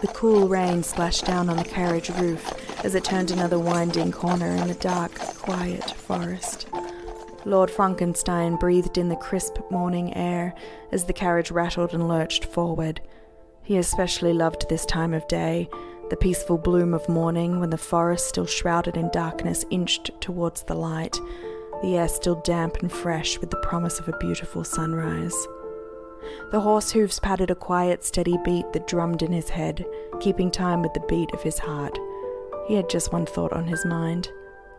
The cool rain splashed down on the carriage roof as it turned another winding corner in the dark, quiet forest. Lord Frankenstein breathed in the crisp morning air as the carriage rattled and lurched forward. He especially loved this time of day, the peaceful bloom of morning when the forest, still shrouded in darkness, inched towards the light, the air still damp and fresh with the promise of a beautiful sunrise. The horse hoofs patted a quiet, steady beat that drummed in his head, keeping time with the beat of his heart. He had just one thought on his mind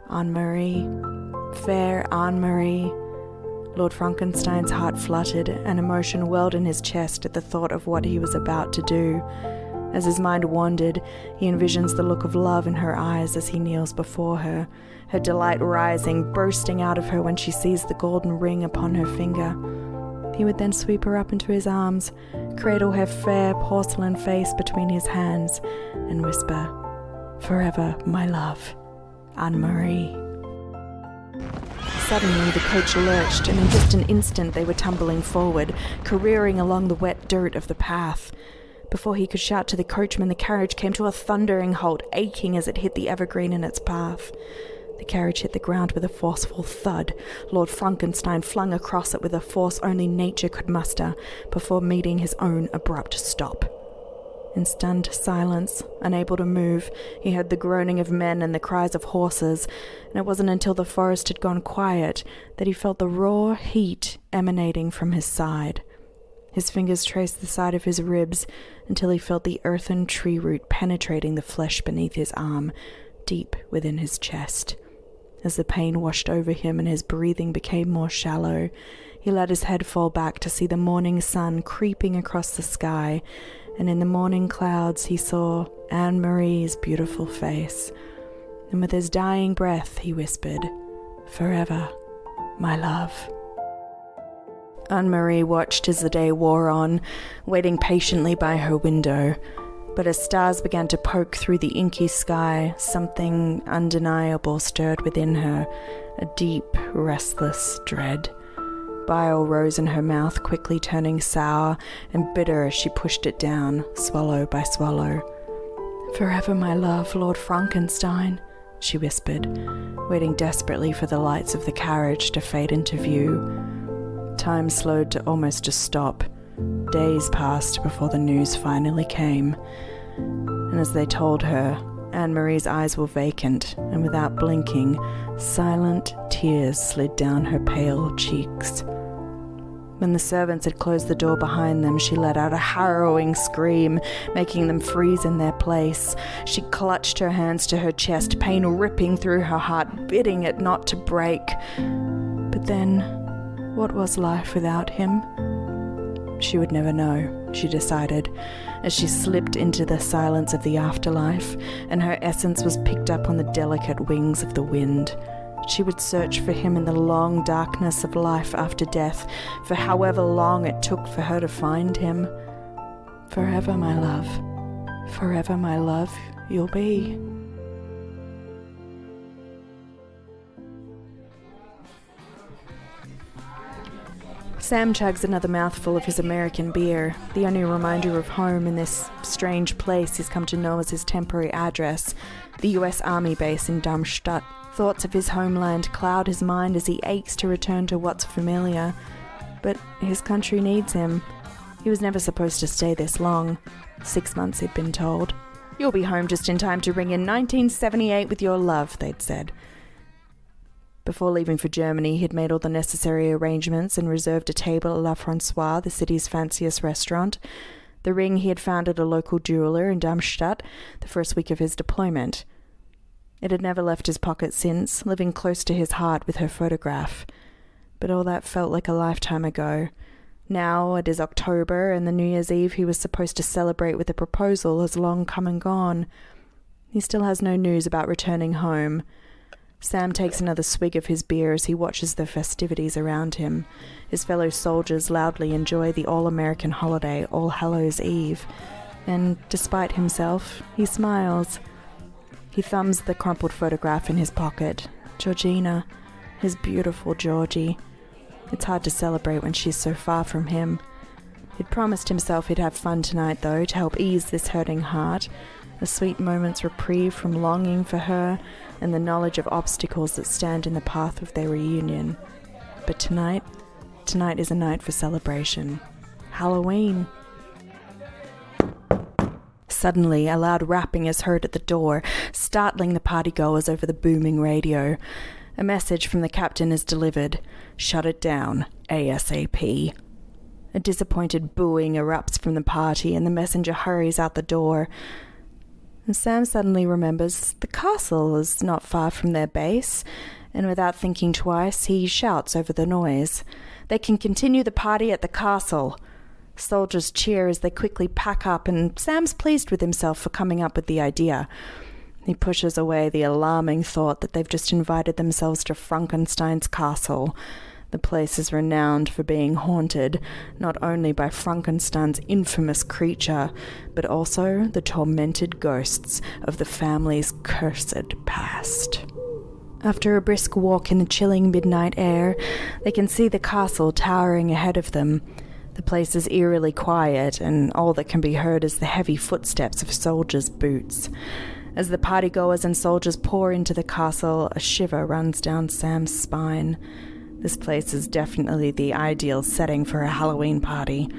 Anne Marie. Fair Anne Marie. Lord Frankenstein's heart fluttered, and emotion welled in his chest at the thought of what he was about to do. As his mind wandered, he envisions the look of love in her eyes as he kneels before her, her delight rising, bursting out of her when she sees the golden ring upon her finger. He would then sweep her up into his arms, cradle her fair porcelain face between his hands, and whisper, Forever, my love, Anne Marie. Suddenly, the coach lurched, and in just an instant they were tumbling forward, careering along the wet dirt of the path. Before he could shout to the coachman, the carriage came to a thundering halt, aching as it hit the evergreen in its path. The carriage hit the ground with a forceful thud. Lord Frankenstein flung across it with a force only nature could muster before meeting his own abrupt stop. In stunned silence, unable to move, he heard the groaning of men and the cries of horses, and it wasn't until the forest had gone quiet that he felt the raw heat emanating from his side. His fingers traced the side of his ribs until he felt the earthen tree root penetrating the flesh beneath his arm, deep within his chest. As the pain washed over him and his breathing became more shallow, he let his head fall back to see the morning sun creeping across the sky and in the morning clouds he saw Anne Marie's beautiful face. And with his dying breath, he whispered, Forever, my love. Anne Marie watched as the day wore on, waiting patiently by her window. But as stars began to poke through the inky sky, something undeniable stirred within her a deep, restless dread. Bile rose in her mouth, quickly turning sour and bitter as she pushed it down, swallow by swallow. Forever, my love, Lord Frankenstein, she whispered, waiting desperately for the lights of the carriage to fade into view. Time slowed to almost a stop. Days passed before the news finally came. And as they told her, Anne Marie's eyes were vacant, and without blinking, silent tears slid down her pale cheeks. When the servants had closed the door behind them, she let out a harrowing scream, making them freeze in their place. She clutched her hands to her chest, pain ripping through her heart, bidding it not to break. But then, what was life without him? She would never know, she decided, as she slipped into the silence of the afterlife, and her essence was picked up on the delicate wings of the wind. She would search for him in the long darkness of life after death, for however long it took for her to find him. Forever, my love, forever, my love, you'll be. Sam chugs another mouthful of his American beer, the only reminder of home in this strange place he's come to know as his temporary address, the US Army base in Darmstadt. Thoughts of his homeland cloud his mind as he aches to return to what's familiar. But his country needs him. He was never supposed to stay this long. Six months, he'd been told. You'll be home just in time to ring in 1978 with your love, they'd said. Before leaving for Germany, he had made all the necessary arrangements and reserved a table at La Francoise, the city's fanciest restaurant. The ring he had found at a local jeweler in Darmstadt the first week of his deployment. It had never left his pocket since, living close to his heart with her photograph. But all that felt like a lifetime ago. Now it is October, and the New Year's Eve he was supposed to celebrate with a proposal has long come and gone. He still has no news about returning home. Sam takes another swig of his beer as he watches the festivities around him. His fellow soldiers loudly enjoy the all American holiday, All Hallows Eve. And despite himself, he smiles. He thumbs the crumpled photograph in his pocket. Georgina, his beautiful Georgie. It's hard to celebrate when she's so far from him. He'd promised himself he'd have fun tonight, though, to help ease this hurting heart. A sweet moment's reprieve from longing for her and the knowledge of obstacles that stand in the path of their reunion. But tonight, tonight is a night for celebration. Halloween. Suddenly, a loud rapping is heard at the door, startling the partygoers over the booming radio. A message from the captain is delivered Shut it down, ASAP. A disappointed booing erupts from the party, and the messenger hurries out the door. And Sam suddenly remembers the castle is not far from their base, and without thinking twice, he shouts over the noise. They can continue the party at the castle. Soldiers cheer as they quickly pack up, and Sam's pleased with himself for coming up with the idea. He pushes away the alarming thought that they've just invited themselves to Frankenstein's castle. The place is renowned for being haunted not only by Frankenstein's infamous creature, but also the tormented ghosts of the family's cursed past. After a brisk walk in the chilling midnight air, they can see the castle towering ahead of them. The place is eerily quiet, and all that can be heard is the heavy footsteps of soldiers' boots. As the partygoers and soldiers pour into the castle, a shiver runs down Sam's spine. This place is definitely the ideal setting for a Halloween party.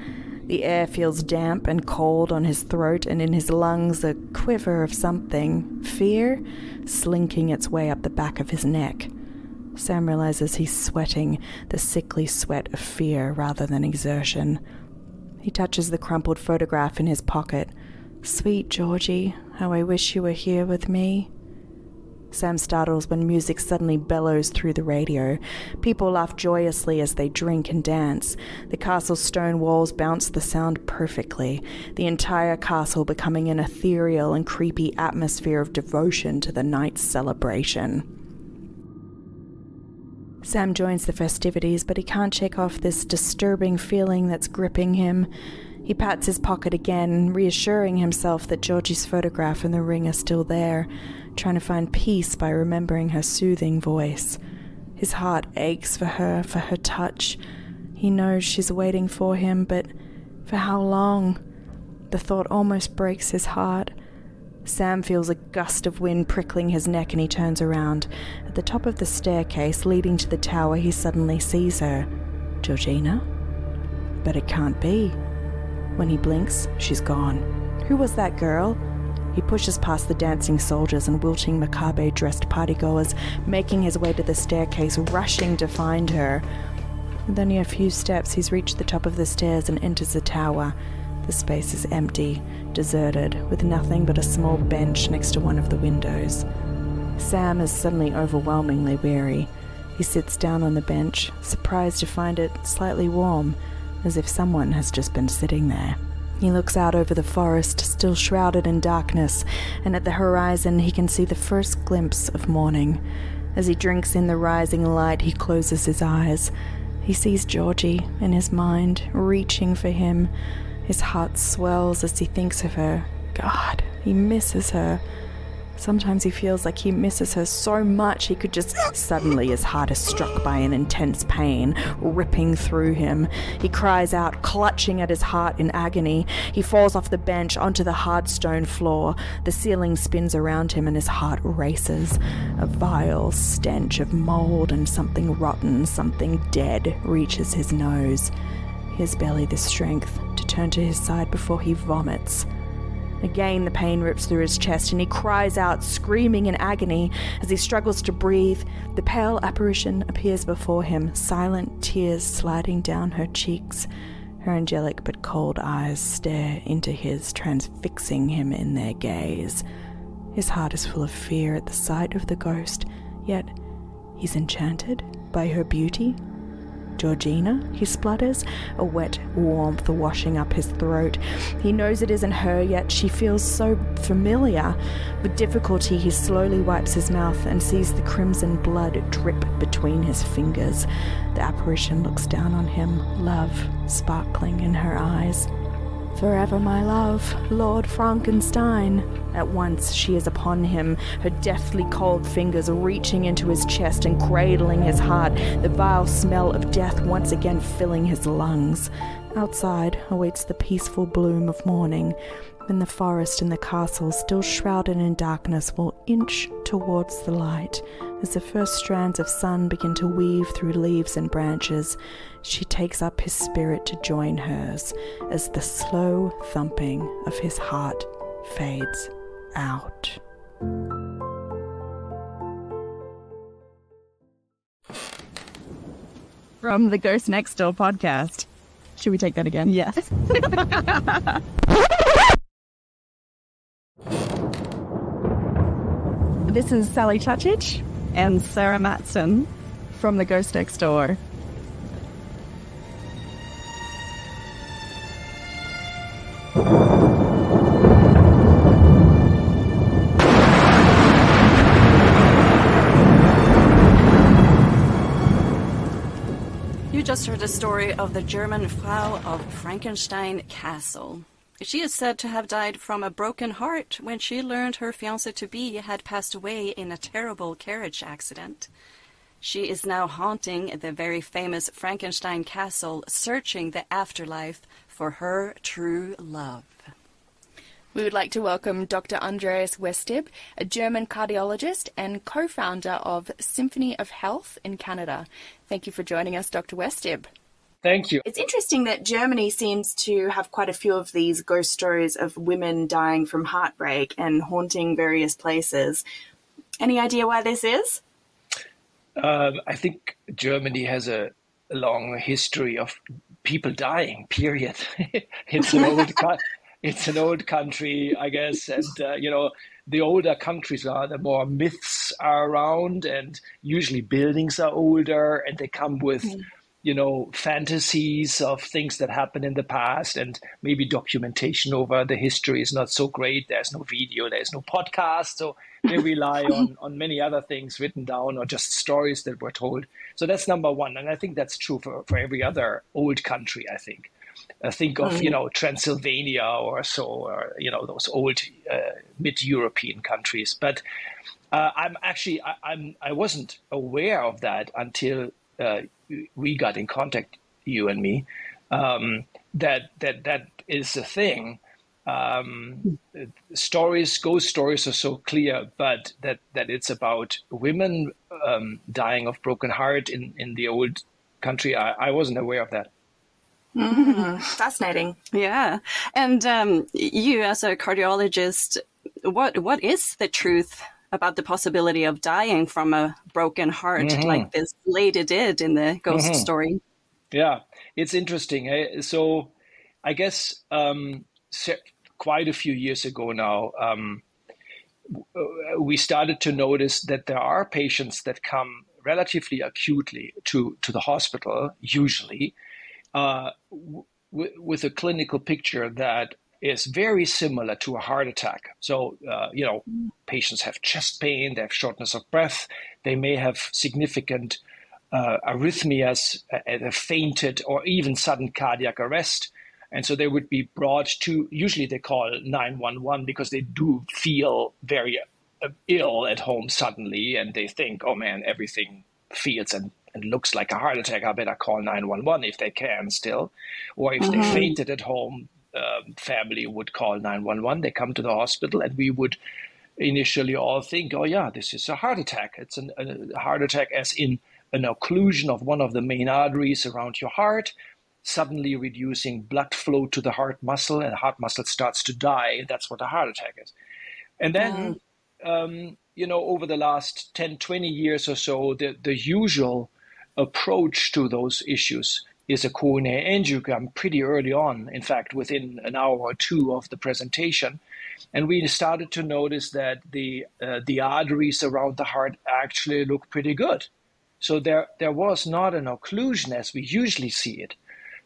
The air feels damp and cold on his throat, and in his lungs a quiver of something fear slinking its way up the back of his neck. Sam realizes he's sweating, the sickly sweat of fear rather than exertion. He touches the crumpled photograph in his pocket. Sweet Georgie, how I wish you were here with me. Sam startles when music suddenly bellows through the radio. People laugh joyously as they drink and dance. The castle's stone walls bounce the sound perfectly, the entire castle becoming an ethereal and creepy atmosphere of devotion to the night's celebration. Sam joins the festivities, but he can't shake off this disturbing feeling that's gripping him. He pats his pocket again, reassuring himself that Georgie's photograph and the ring are still there, trying to find peace by remembering her soothing voice. His heart aches for her, for her touch. He knows she's waiting for him, but for how long? The thought almost breaks his heart. Sam feels a gust of wind prickling his neck and he turns around. At the top of the staircase leading to the tower, he suddenly sees her. Georgina? But it can't be. When he blinks, she's gone. Who was that girl? He pushes past the dancing soldiers and wilting macabre dressed partygoers, making his way to the staircase, rushing to find her. With only a few steps, he's reached the top of the stairs and enters the tower. The space is empty, deserted, with nothing but a small bench next to one of the windows. Sam is suddenly overwhelmingly weary. He sits down on the bench, surprised to find it slightly warm, as if someone has just been sitting there. He looks out over the forest, still shrouded in darkness, and at the horizon he can see the first glimpse of morning. As he drinks in the rising light, he closes his eyes. He sees Georgie in his mind, reaching for him, his heart swells as he thinks of her. God, he misses her. Sometimes he feels like he misses her so much he could just. Suddenly, his heart is struck by an intense pain, ripping through him. He cries out, clutching at his heart in agony. He falls off the bench onto the hard stone floor. The ceiling spins around him and his heart races. A vile stench of mold and something rotten, something dead, reaches his nose. He has barely the strength to turn to his side before he vomits. Again, the pain rips through his chest, and he cries out, screaming in agony. As he struggles to breathe, the pale apparition appears before him, silent tears sliding down her cheeks. Her angelic but cold eyes stare into his, transfixing him in their gaze. His heart is full of fear at the sight of the ghost, yet he's enchanted by her beauty Georgina, he splutters, a wet warmth washing up his throat. He knows it isn't her, yet she feels so familiar. With difficulty, he slowly wipes his mouth and sees the crimson blood drip between his fingers. The apparition looks down on him, love sparkling in her eyes. Forever, my love, Lord Frankenstein. At once she is upon him, her deathly cold fingers reaching into his chest and cradling his heart, the vile smell of death once again filling his lungs. Outside awaits the peaceful bloom of morning, when the forest and the castle, still shrouded in darkness, will inch towards the light. As the first strands of sun begin to weave through leaves and branches, she takes up his spirit to join hers as the slow thumping of his heart fades out. From the Ghost Next Door podcast. Should we take that again? Yes. this is Sally Chachich and Sarah Matson from the Ghost Next Door. You just heard the story of the German Frau of Frankenstein Castle. She is said to have died from a broken heart when she learned her fiancé to be had passed away in a terrible carriage accident. She is now haunting the very famous Frankenstein Castle, searching the afterlife for her true love. We would like to welcome Dr. Andreas Westib, a German cardiologist and co founder of Symphony of Health in Canada. Thank you for joining us, Dr. Westib. Thank you. It's interesting that Germany seems to have quite a few of these ghost stories of women dying from heartbreak and haunting various places. Any idea why this is? Um, I think Germany has a long history of people dying. Period. it's an old it's an old country, I guess, and uh, you know the older countries are, the more myths are around, and usually buildings are older, and they come with. Mm. You know, fantasies of things that happened in the past, and maybe documentation over the history is not so great. There's no video, there's no podcast, so they rely on on many other things written down or just stories that were told. So that's number one, and I think that's true for for every other old country. I think uh, think of you mm. know Transylvania or so, or you know those old uh, mid-European countries. But uh, I'm actually I, I'm I wasn't aware of that until uh, we got in contact, you and me. Um, that that that is a thing. Um, stories, ghost stories are so clear, but that, that it's about women um, dying of broken heart in, in the old country, I, I wasn't aware of that. Mm-hmm. Fascinating. Yeah. And um, you, as a cardiologist, what what is the truth about the possibility of dying from a broken heart mm-hmm. like this lady did in the ghost mm-hmm. story? Yeah, it's interesting. So, I guess um, quite a few years ago now, um, we started to notice that there are patients that come relatively acutely to, to the hospital, usually, uh, w- with a clinical picture that is very similar to a heart attack. So, uh, you know, patients have chest pain, they have shortness of breath, they may have significant uh, arrhythmias, uh, fainted, or even sudden cardiac arrest. And so they would be brought to, usually they call 911 because they do feel very uh, ill at home suddenly and they think, oh man, everything feels and it looks like a heart attack, I better call 911 if they can still. Or if mm-hmm. they fainted at home, um, family would call 911. They come to the hospital, and we would initially all think, oh, yeah, this is a heart attack. It's an, a heart attack, as in an occlusion of one of the main arteries around your heart, suddenly reducing blood flow to the heart muscle, and the heart muscle starts to die. That's what a heart attack is. And then, mm-hmm. um, you know, over the last 10, 20 years or so, the, the usual approach to those issues is a coronary angiogram pretty early on, in fact, within an hour or two of the presentation. And we started to notice that the, uh, the arteries around the heart actually look pretty good. So there, there was not an occlusion as we usually see it.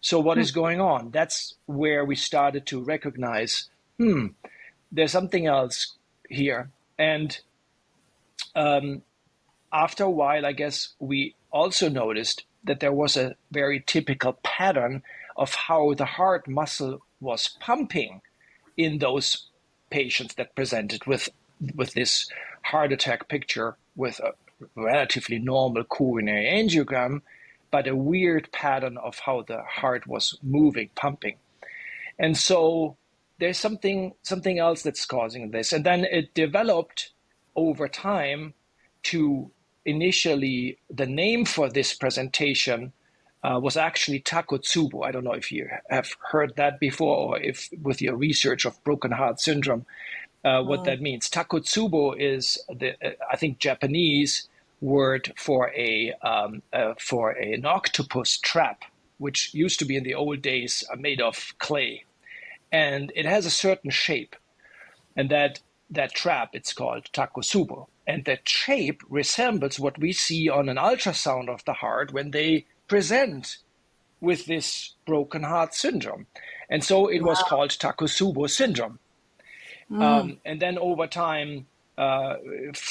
So what mm. is going on? That's where we started to recognize, hmm, there's something else here. And um, after a while, I guess we also noticed that there was a very typical pattern of how the heart muscle was pumping in those patients that presented with with this heart attack picture with a relatively normal coronary angiogram but a weird pattern of how the heart was moving, pumping. And so there's something something else that's causing this. And then it developed over time to initially the name for this presentation uh, was actually takotsubo. I don't know if you have heard that before or if with your research of broken heart syndrome, uh, what oh. that means. Takotsubo is the uh, I think Japanese word for a um, uh, for an octopus trap, which used to be in the old days uh, made of clay, and it has a certain shape, and that that trap it's called takotsubo, and that shape resembles what we see on an ultrasound of the heart when they present with this broken heart syndrome, and so it wow. was called takotsubo syndrome. Mm. Um, and then over time, uh,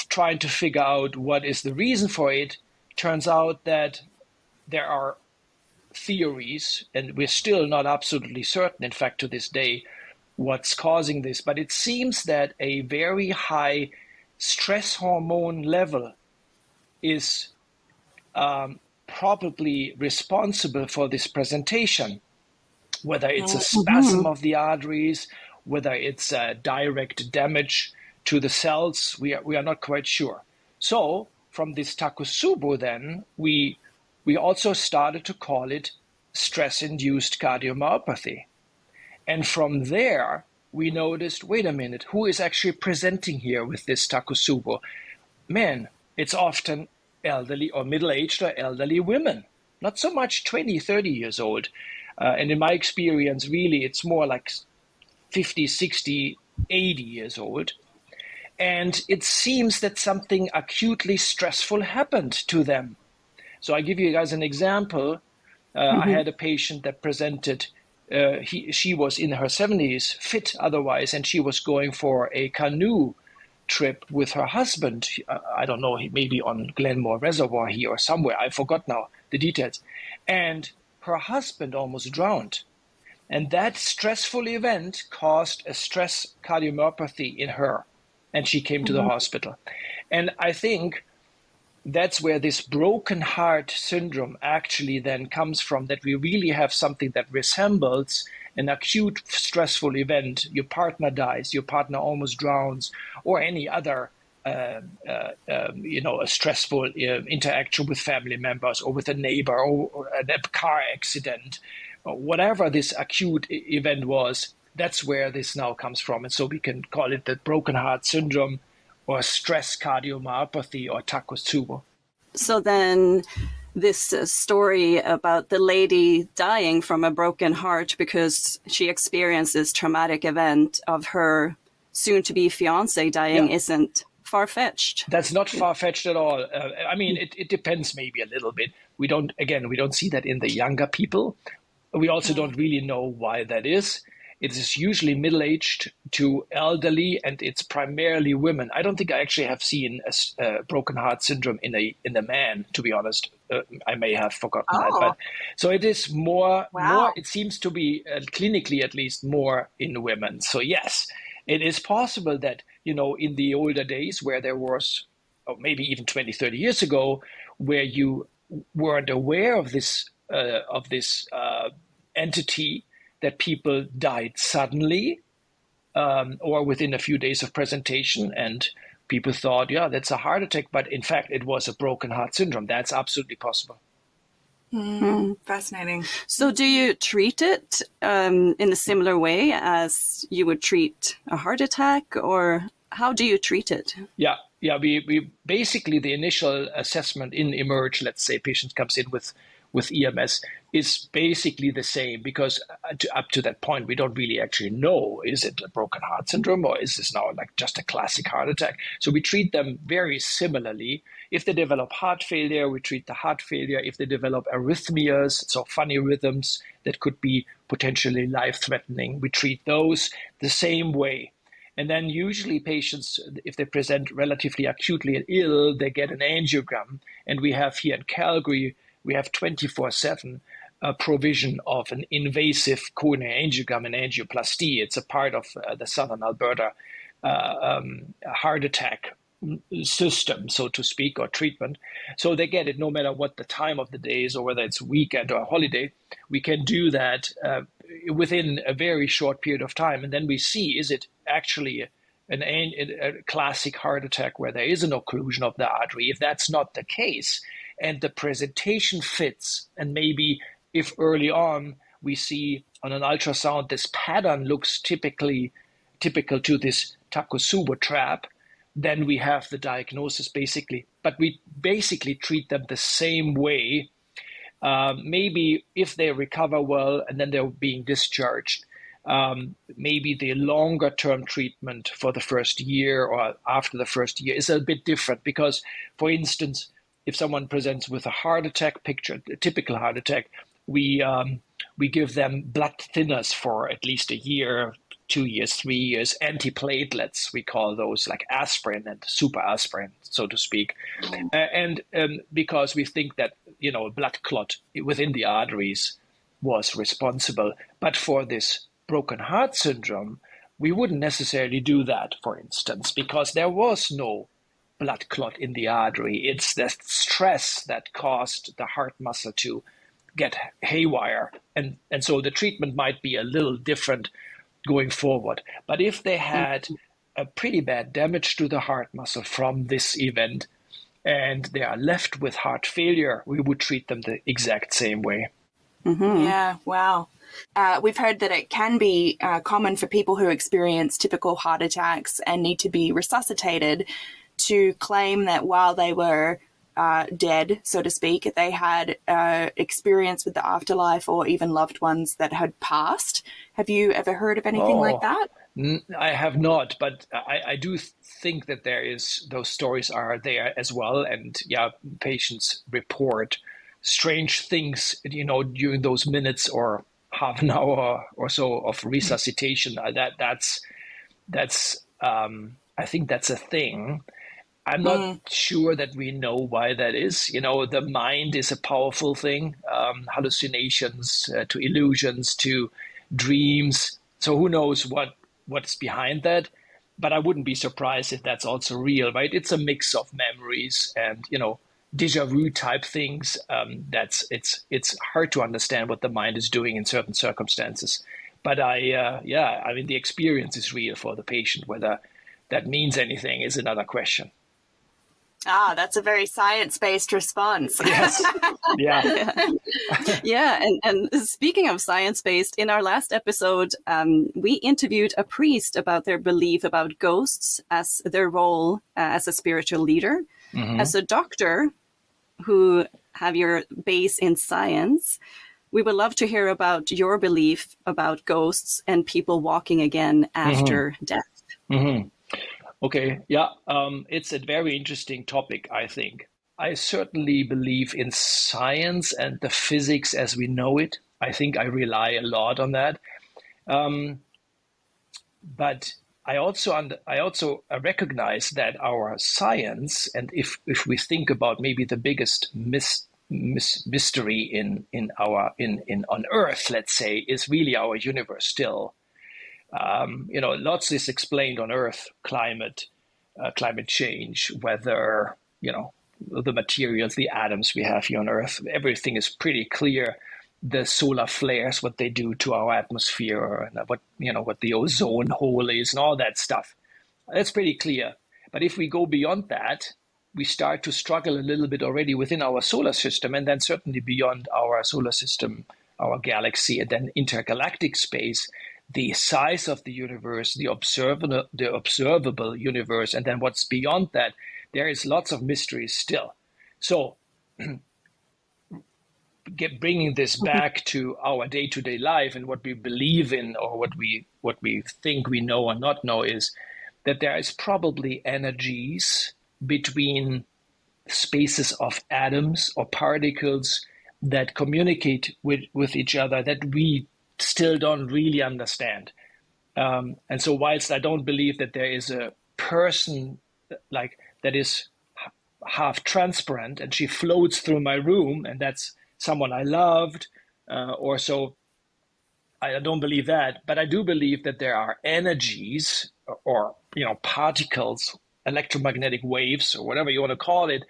trying to figure out what is the reason for it, turns out that there are theories, and we're still not absolutely certain, in fact, to this day, what's causing this. But it seems that a very high stress hormone level is um, probably responsible for this presentation, whether it's a mm-hmm. spasm of the arteries, whether it's a direct damage to the cells, we are, we are not quite sure. So from this takotsubo, then we we also started to call it stress-induced cardiomyopathy, and from there we noticed, wait a minute, who is actually presenting here with this takotsubo? Man, it's often elderly or middle-aged or elderly women, not so much 20, 30 years old. Uh, and in my experience, really, it's more like 50, 60, 80 years old. And it seems that something acutely stressful happened to them. So I give you guys an example. Uh, mm-hmm. I had a patient that presented. Uh, he, she was in her 70s, fit otherwise, and she was going for a canoe trip with her husband. I don't know, maybe on Glenmore Reservoir here or somewhere. I forgot now the details. And her husband almost drowned. And that stressful event caused a stress cardiomyopathy in her and she came to mm-hmm. the hospital. And I think that's where this broken heart syndrome actually then comes from that we really have something that resembles an acute stressful event. Your partner dies your partner almost drowns or any other uh, uh, um, you know a stressful uh, interaction with family members or with a neighbor or, or a car accident. Or whatever this acute event was that's where this now comes from. And so we can call it the broken heart syndrome or stress cardiomyopathy or takotsubo. So then this uh, story about the lady dying from a broken heart because she experienced this traumatic event of her soon to be fiance dying yeah. isn't far fetched. That's not far fetched at all. Uh, I mean, it, it depends maybe a little bit. We don't, again, we don't see that in the younger people. We also don't really know why that is. It is usually middle aged to elderly, and it's primarily women. I don't think I actually have seen a, a broken heart syndrome in a in a man. To be honest, uh, I may have forgotten oh. that. But so it is more. Wow. More. It seems to be uh, clinically, at least, more in women. So yes, it is possible that you know in the older days where there was, oh, maybe even 20, 30 years ago, where you weren't aware of this uh, of this uh, entity that people died suddenly um, or within a few days of presentation and people thought yeah that's a heart attack but in fact it was a broken heart syndrome. That's absolutely possible. Mm, fascinating. So do you treat it um, in a similar way as you would treat a heart attack or how do you treat it? Yeah. Yeah we, we basically the initial assessment in emerge let's say patient comes in with with EMS is basically the same because uh, up to that point we don't really actually know is it a broken heart syndrome or is this now like just a classic heart attack? So we treat them very similarly. If they develop heart failure we treat the heart failure. If they develop arrhythmias so funny rhythms that could be potentially life threatening we treat those the same way. And then usually patients if they present relatively acutely ill they get an angiogram. And we have here in calgary we have 24 7 uh, provision of an invasive coronary angiogram and angioplasty. It's a part of uh, the Southern Alberta uh, um, heart attack system, so to speak, or treatment. So they get it no matter what the time of the day is or whether it's weekend or holiday. We can do that uh, within a very short period of time. And then we see is it actually an, a classic heart attack where there is an occlusion of the artery? If that's not the case, and the presentation fits, and maybe if early on we see on an ultrasound this pattern looks typically typical to this Takotsubo trap, then we have the diagnosis basically. But we basically treat them the same way. Um, maybe if they recover well and then they're being discharged, um, maybe the longer term treatment for the first year or after the first year is a bit different because, for instance, if someone presents with a heart attack picture, a typical heart attack, we um, we give them blood thinners for at least a year, two years, three years, antiplatelets, we call those like aspirin and super aspirin, so to speak. Uh, and um, because we think that, you know, a blood clot within the arteries was responsible. But for this broken heart syndrome, we wouldn't necessarily do that, for instance, because there was no blood clot in the artery. It's the stress that caused the heart muscle to get haywire. And, and so the treatment might be a little different going forward. But if they had a pretty bad damage to the heart muscle from this event and they are left with heart failure, we would treat them the exact same way. Mm-hmm. Yeah, wow. Uh, we've heard that it can be uh, common for people who experience typical heart attacks and need to be resuscitated to claim that while they were uh, dead, so to speak, they had uh, experience with the afterlife or even loved ones that had passed. Have you ever heard of anything oh, like that? I have not, but I, I do think that there is those stories are there as well, and yeah, patients report strange things, you know, during those minutes or half an hour or so of resuscitation. That that's that's um, I think that's a thing. I'm not mm. sure that we know why that is. You know, the mind is a powerful thing. Um, hallucinations uh, to illusions to dreams. So who knows what what's behind that? But I wouldn't be surprised if that's also real, right? It's a mix of memories and you know deja vu type things. Um, that's it's it's hard to understand what the mind is doing in certain circumstances. But I uh, yeah, I mean the experience is real for the patient. Whether that means anything is another question. Ah, that's a very science based response. Yes. Yeah. yeah. yeah. And, and speaking of science based, in our last episode, um, we interviewed a priest about their belief about ghosts as their role uh, as a spiritual leader. Mm-hmm. As a doctor who have your base in science, we would love to hear about your belief about ghosts and people walking again after mm-hmm. death. Mm-hmm. Okay, yeah, um, it's a very interesting topic, I think. I certainly believe in science and the physics as we know it. I think I rely a lot on that. Um, but I also under, I also recognize that our science, and if if we think about maybe the biggest mis, mis, mystery in in our in in on Earth, let's say, is really our universe still. Um, you know, lots is explained on Earth, climate, uh, climate change, weather, you know, the materials, the atoms we have here on Earth. Everything is pretty clear. The solar flares, what they do to our atmosphere, and what you know, what the ozone hole is, and all that stuff. That's pretty clear. But if we go beyond that, we start to struggle a little bit already within our solar system, and then certainly beyond our solar system, our galaxy, and then intergalactic space the size of the universe, the observable, the observable universe, and then what's beyond that, there is lots of mysteries still. So, get, bringing this mm-hmm. back to our day-to-day life and what we believe in, or what we what we think we know or not know, is that there is probably energies between spaces of atoms or particles that communicate with, with each other that we still don't really understand. Um, and so, whilst I don't believe that there is a person like that is half transparent and she floats through my room and that's someone I loved, uh, or so, I don't believe that. But I do believe that there are energies or, you know particles electromagnetic waves or whatever you want to call it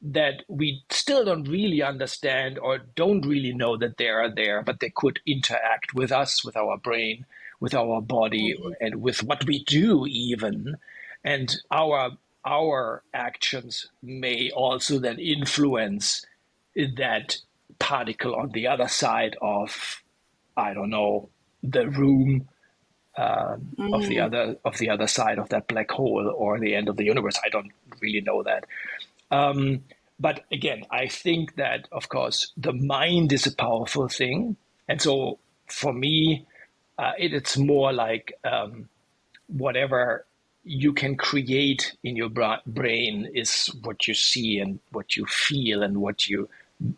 that we still don't really understand or don't really know that they are there, but they could interact with us, with our brain, with our body, mm-hmm. and with what we do, even. And our our actions may also then influence that particle on the other side of, I don't know, the room uh, mm. of the mm. other of the other side of that black hole or the end of the universe. I don't really know that. Um, but again, I think that, of course, the mind is a powerful thing. And so for me, uh, it, it's more like um, whatever you can create in your bra- brain is what you see and what you feel and what you,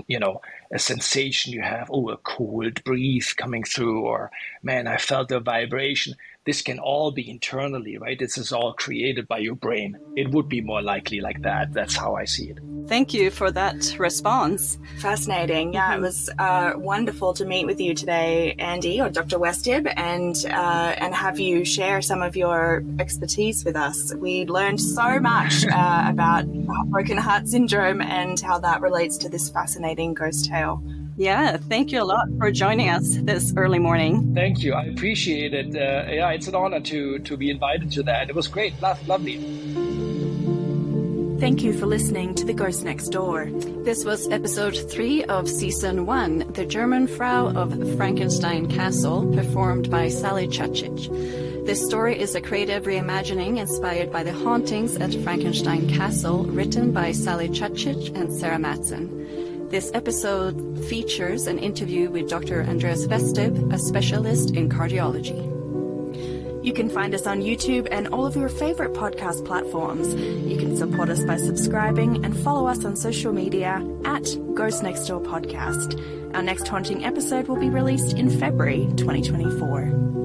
you know, a sensation you have. Oh, a cold breeze coming through, or man, I felt a vibration this can all be internally, right? This is all created by your brain. It would be more likely like that. That's how I see it. Thank you for that response. Fascinating. Yeah, mm-hmm. it was uh, wonderful to meet with you today, Andy or Dr. Westib, and uh, and have you share some of your expertise with us. We learned so much uh, about broken heart syndrome and how that relates to this fascinating ghost tale. Yeah, thank you a lot for joining us this early morning. Thank you. I appreciate it. Uh, yeah, it's an honor to to be invited to that. It was great. Lovely. Thank you for listening to The Ghost Next Door. This was episode 3 of season 1, The German Frau of Frankenstein Castle, performed by Sally Chuchich. This story is a creative reimagining inspired by the hauntings at Frankenstein Castle, written by Sally Chuchich and Sarah Matson. This episode features an interview with Dr. Andreas Westib, a specialist in cardiology. You can find us on YouTube and all of your favorite podcast platforms. You can support us by subscribing and follow us on social media at Ghost Next Door Podcast. Our next haunting episode will be released in February 2024.